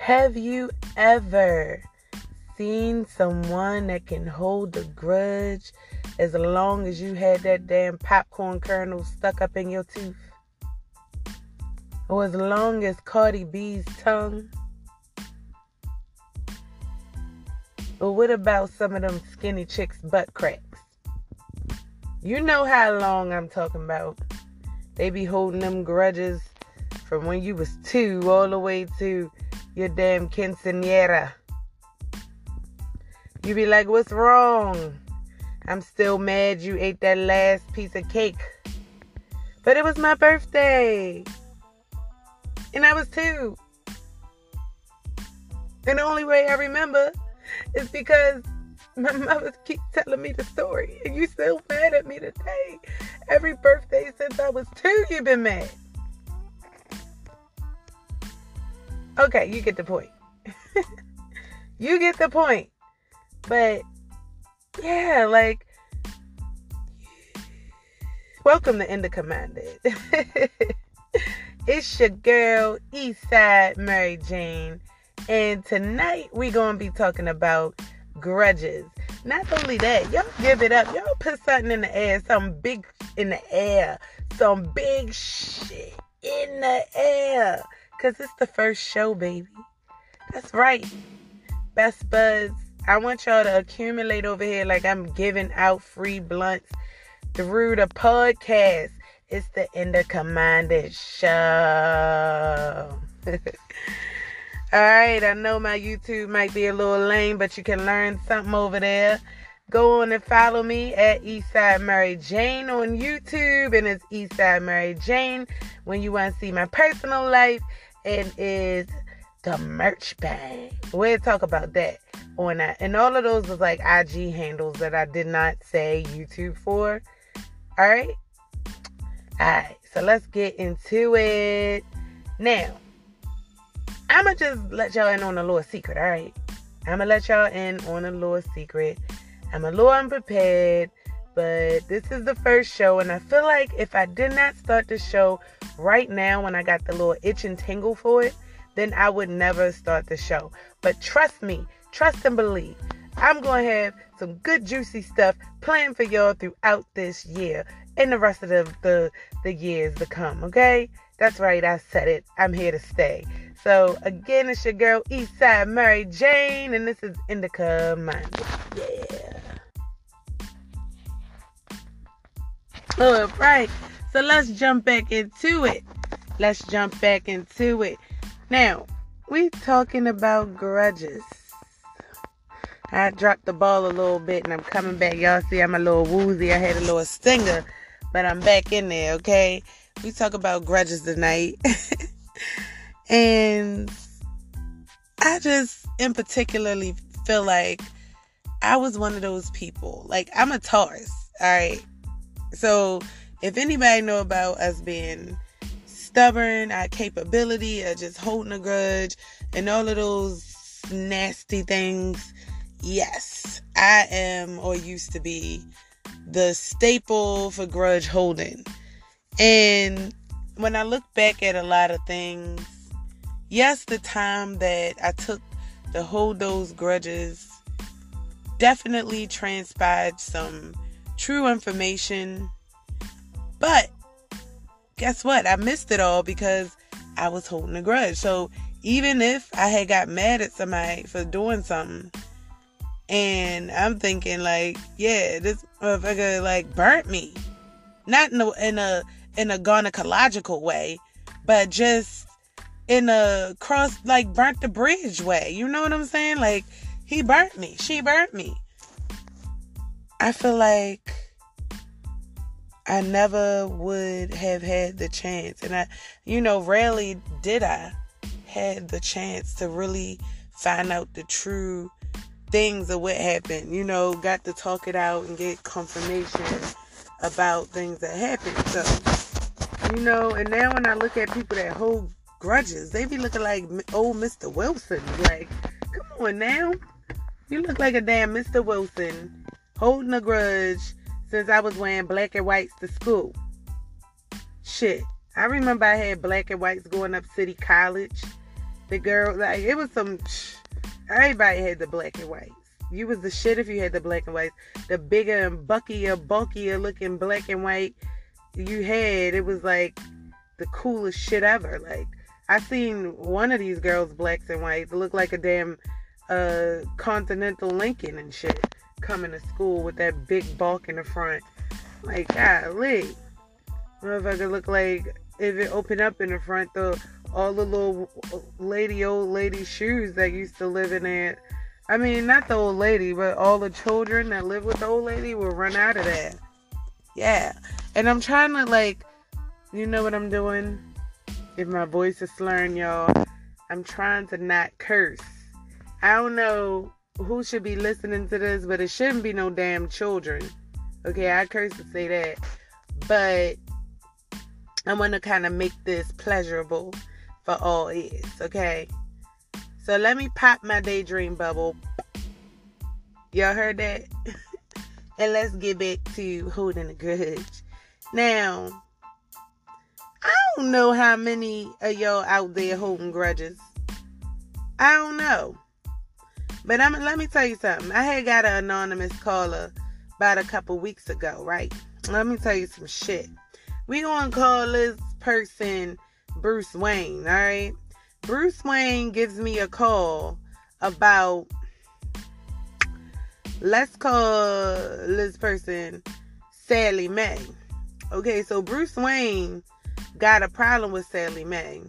Have you ever seen someone that can hold a grudge as long as you had that damn popcorn kernel stuck up in your tooth? Or as long as Cardi B's tongue? Or what about some of them skinny chicks' butt cracks? You know how long I'm talking about. They be holding them grudges from when you was two all the way to your damn quinceanera. You be like, what's wrong? I'm still mad you ate that last piece of cake. But it was my birthday. And I was two. And the only way I remember is because my mother keeps telling me the story. And you still mad at me today. Every birthday since I was two, you've been mad. Okay, you get the point. you get the point. But yeah, like welcome to Indica Minded. it's your girl Eastside Mary Jane, and tonight we're gonna be talking about grudges. Not only that, y'all give it up. Y'all put something in the air, some big in the air, some big shit in the air, cause it's the first show, baby. That's right. Best buds I want y'all to accumulate over here like I'm giving out free blunts through the podcast. It's the Indica Minded Show. All right, I know my YouTube might be a little lame, but you can learn something over there. Go on and follow me at Eastside Mary Jane on YouTube, and it's Eastside Mary Jane when you want to see my personal life, and is the merch bag. We'll talk about that on that. And all of those was like IG handles that I did not say YouTube for. All right. All right. So let's get into it. Now, I'm going to just let y'all in on a little secret. All right. I'm going to let y'all in on a little secret. I'm a little unprepared, but this is the first show. And I feel like if I did not start the show right now when I got the little itch and tingle for it, then I would never start the show. But trust me, trust and believe. I'm going to have some good juicy stuff planned for y'all throughout this year and the rest of the, the, the years to come, okay? That's right, I said it. I'm here to stay. So, again, it's your girl Eastside Mary Jane, and this is Indica Minded. Yeah. All right, so let's jump back into it. Let's jump back into it. Now, we talking about grudges. I dropped the ball a little bit and I'm coming back. Y'all see I'm a little woozy. I had a little stinger, but I'm back in there, okay? We talk about grudges tonight. and I just in particularly feel like I was one of those people. Like I'm a Taurus, all right? So if anybody know about us being stubborn, our capability of just holding a grudge, and all of those nasty things. Yes, I am or used to be the staple for grudge holding. And when I look back at a lot of things, yes, the time that I took to hold those grudges definitely transpired some true information. But guess what? I missed it all because I was holding a grudge. So even if I had got mad at somebody for doing something, and I'm thinking like, yeah, this motherfucker like burnt me, not in a in a in a gynecological way, but just in a cross like burnt the bridge way. You know what I'm saying? Like he burnt me, she burnt me. I feel like I never would have had the chance. And I, you know, rarely did I had the chance to really find out the true things of what happened. You know, got to talk it out and get confirmation about things that happened. So, you know, and now when I look at people that hold grudges, they be looking like old Mr. Wilson. Like, come on now. You look like a damn Mr. Wilson holding a grudge since I was wearing black and whites to school. Shit. I remember I had black and whites going up City College. The girl, like it was some. Everybody had the black and whites. You was the shit if you had the black and whites. The bigger and buckier, bulkier looking black and white you had, it was like the coolest shit ever. Like I seen one of these girls, blacks and whites, look like a damn uh, Continental Lincoln and shit, coming to school with that big bulk in the front. Like, golly. Motherfucker look like if it opened up in the front, the all the little lady, old lady shoes that used to live in there. I mean, not the old lady, but all the children that live with the old lady will run out of that. Yeah. And I'm trying to, like, you know what I'm doing? if my voice is slurring, y'all, I'm trying to not curse. I don't know who should be listening to this, but it shouldn't be no damn children. Okay, I curse to say that. But I want to kind of make this pleasurable for all ears, okay? So let me pop my daydream bubble. Y'all heard that? and let's get back to holding a grudge. Now, I don't know how many of y'all out there holding grudges. I don't know. But I'm let me tell you something. I had got an anonymous caller about a couple weeks ago, right? Let me tell you some shit. We gonna call this person Bruce Wayne, all right? Bruce Wayne gives me a call about let's call this person Sally Mae. Okay, so Bruce Wayne got a problem with Sally Mae.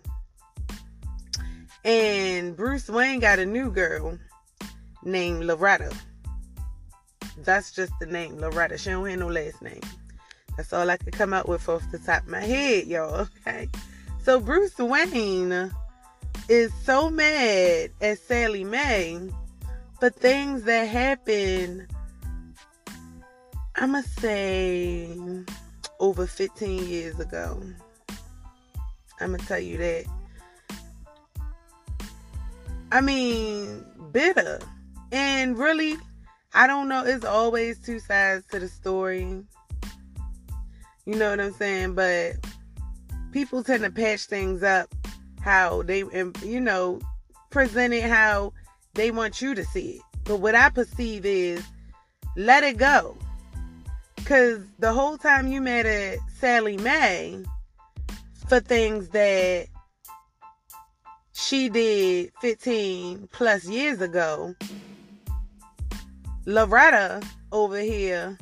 And Bruce Wayne got a new girl named Loretta. That's just the name, Loretta. She don't have no last name. That's all I could come up with off the top of my head, y'all. Okay. So Bruce Wayne is so mad at Sally Mae for things that happened, I'ma say over 15 years ago. I'm gonna tell you that. I mean, bitter. And really, I don't know. It's always two sides to the story. You know what I'm saying? But people tend to patch things up how they, you know, present it how they want you to see it. But what I perceive is let it go. Because the whole time you met at Sally Mae, for things that she did 15 plus years ago. Loretta over here,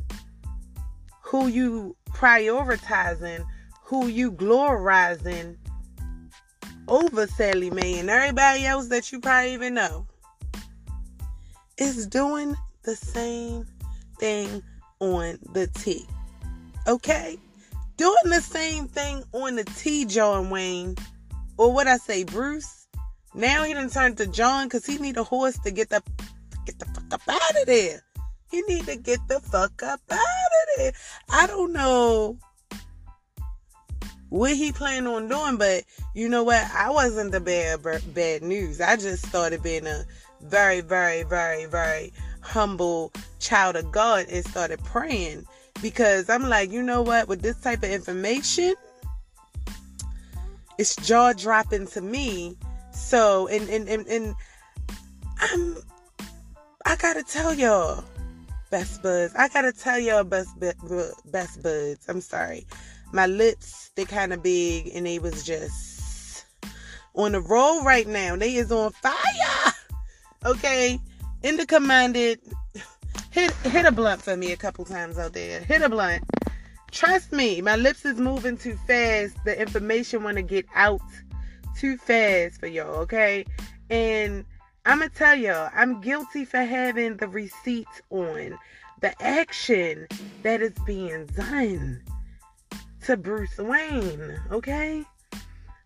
who you prioritizing, who you glorizing over Sally Mae and everybody else that you probably even know, is doing the same thing on the T. Okay? doing the same thing on the T, John Wayne, or what I say, Bruce. Now he done turned to John because he need a horse to get the up out of there. He need to get the fuck up out of there. I don't know what he planned on doing, but you know what? I wasn't the bad bad news. I just started being a very, very, very, very humble child of God and started praying because I'm like, you know what, with this type of information, it's jaw dropping to me. So, and, and, and, and I'm, I gotta tell y'all, best buds, I gotta tell y'all, best, best buds, I'm sorry. My lips, they kind of big and they was just on the roll right now. They is on fire. Okay. Indica Minded Hit hit a blunt for me a couple times out there. Hit a blunt. Trust me, my lips is moving too fast. The information want to get out too fast for y'all, okay? And I'm gonna tell y'all, I'm guilty for having the receipts on the action that is being done to Bruce Wayne, okay?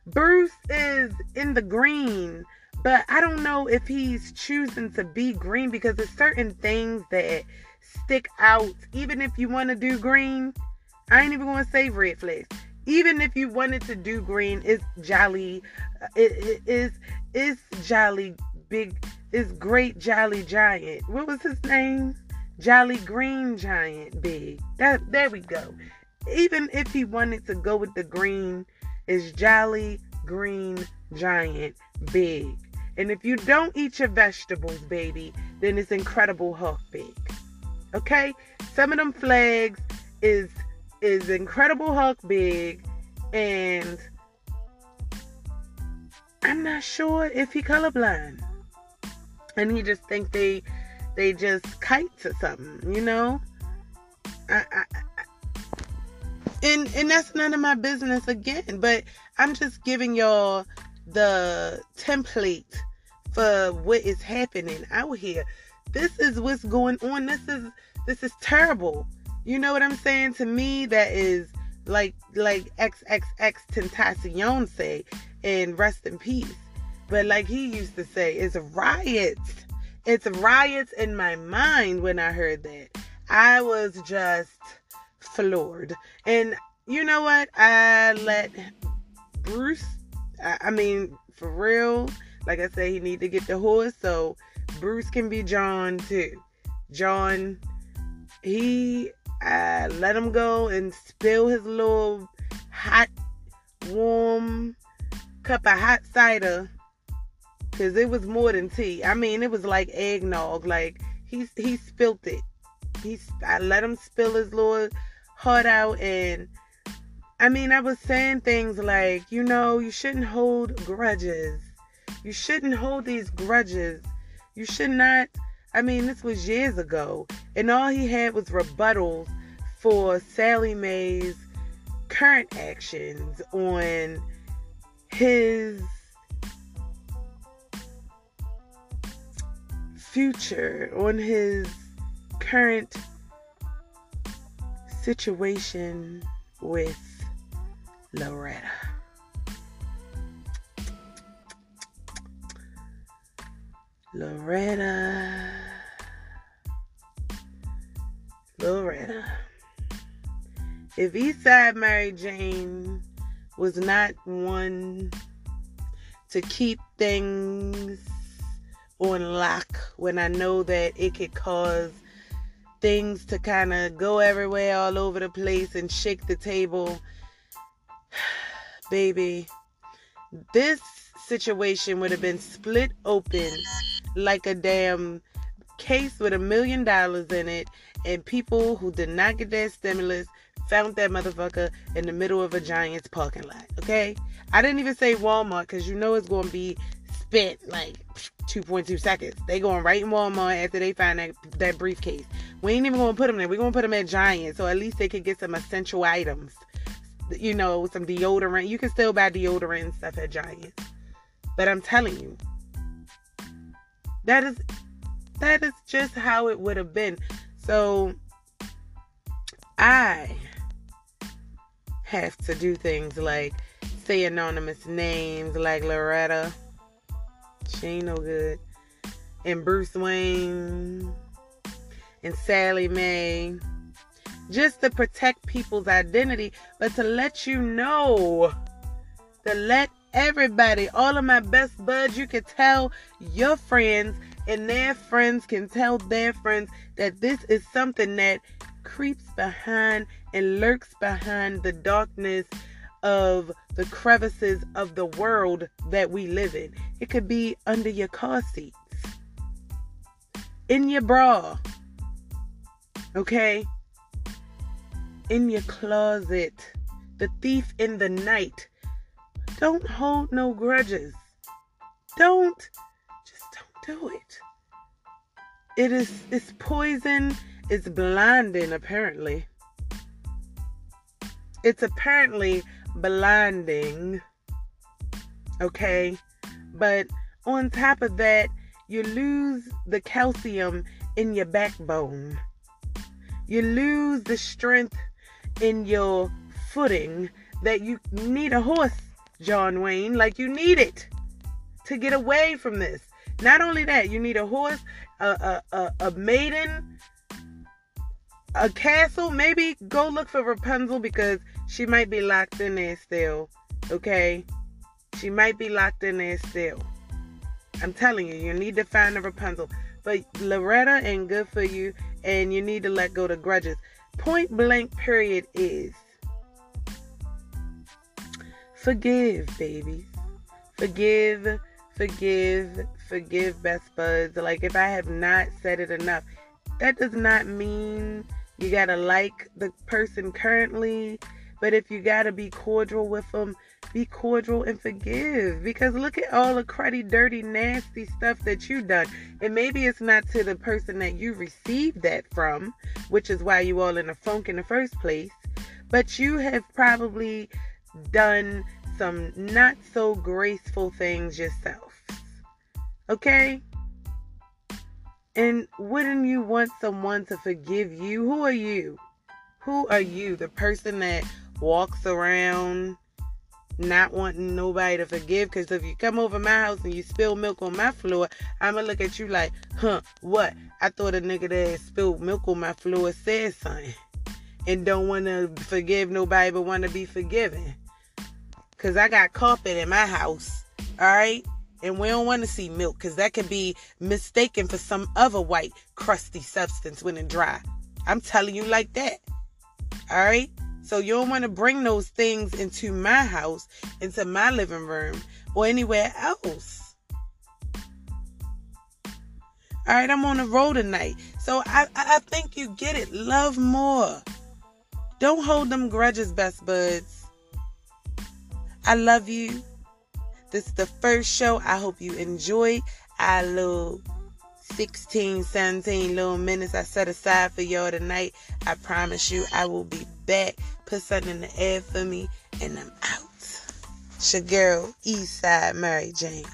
Bruce is in the green but I don't know if he's choosing to be green because there's certain things that stick out. Even if you want to do green, I ain't even going to say red flags. Even if you wanted to do green, it's jolly. Uh, it, it is it's jolly big. It's great jolly giant. What was his name? Jolly Green Giant Big. That there we go. Even if he wanted to go with the green, it's Jolly Green giant, big. And if you don't eat your vegetables, baby, then it's Incredible Hulk big. Okay? Some of them flags is is Incredible Hulk big and I'm not sure if he colorblind. And he just think they they just kites or something, you know? I, I, and and that's none of my business again, but I'm just giving y'all the template for what is happening out here. This is what's going on. This is this is terrible. You know what I'm saying? To me, that is like like XXX Tentacion say, and rest in peace. But like he used to say, it's riots. It's riots in my mind when I heard that. I was just floored. And you know what? I let Bruce, I, I mean, for real, like I said, he need to get the horse so Bruce can be John too. John, he uh, let him go and spill his little hot, warm cup of hot cider because it was more than tea. I mean, it was like eggnog. Like he he spilt it. He I let him spill his little heart out, and I mean, I was saying things like, you know, you shouldn't hold grudges. You shouldn't hold these grudges. You should not. I mean, this was years ago, and all he had was rebuttals for Sally Mae's current actions on his future, on his current situation with Loretta. Loretta. Loretta. If Eastside Mary Jane was not one to keep things on lock when I know that it could cause things to kind of go everywhere all over the place and shake the table. Baby, this situation would have been split open like a damn case with a million dollars in it, and people who did not get their stimulus found that motherfucker in the middle of a Giants parking lot. Okay? I didn't even say Walmart because you know it's going to be spent like 2.2 seconds. They going right in Walmart after they find that, that briefcase. We ain't even to put them there. Going to put them at Giant so at least they could get some essential items. You know, some deodorant. You can still buy deodorant and stuff at Giant. But I'm telling you, that is that is just how it would have been. So I have to do things like say anonymous names like Loretta she ain't no good. And Bruce Wayne and Sally Mae. Just to protect people's identity, but to let you know, to let everybody, all of my best buds, you can tell your friends and their friends can tell their friends that this is something that creeps behind and lurks behind the darkness of the crevices of the world that we live in. It could be under your car seats, in your bra, okay? In your closet, the thief in the night. Don't hold no grudges. Don't, just don't do it. It is, it's poison, it's blinding, apparently. It's apparently blinding. Okay? But on top of that, you lose the calcium in your backbone. You lose the strength in your footing that you need a horse, John Wayne. Like you need it to get away from this. Not only that, you need a horse, a, a, a, a maiden, a castle. Maybe go look for Rapunzel because she might be locked in there still. Okay? She might be locked in there still. I'm telling you, you need to find a Rapunzel. But Loretta ain't good for you, and you need to let go the grudges. Point blank, period, is forgive, babies. Forgive, forgive, forgive, best buds. Like, if I have not said it enough, that does not mean you gotta like the person currently. But if you gotta be cordial with them, be cordial and forgive. Because look at all the cruddy, dirty, nasty stuff that you done. And maybe it's not to the person that you received that from, which is why you all in a funk in the first place. But you have probably done some not so graceful things yourself. Okay? And wouldn't you want someone to forgive you? Who are you? Who are you? The person that walks around not wanting nobody to forgive because if you come over my house and you spill milk on my floor, I'ma look at you like, huh, what? I thought a nigga that spilled milk on my floor said something and don't want to forgive nobody but want to be forgiven. Because I got carpet in my house, all right? And we don't want to see milk because that could be mistaken for some other white, crusty substance when it dry. I'm telling you like that. All right? So you don't want to bring those things into my house, into my living room, or anywhere else. All right, I'm on the road tonight. So I, I think you get it. Love more. Don't hold them grudges, best buds. I love you. This is the first show. I hope you enjoy our little 16, 17 little minutes I set aside for y'all tonight. I promise you I will be back. Put something in the air for me, and I'm out. It's your girl, Eastside Mary Jane.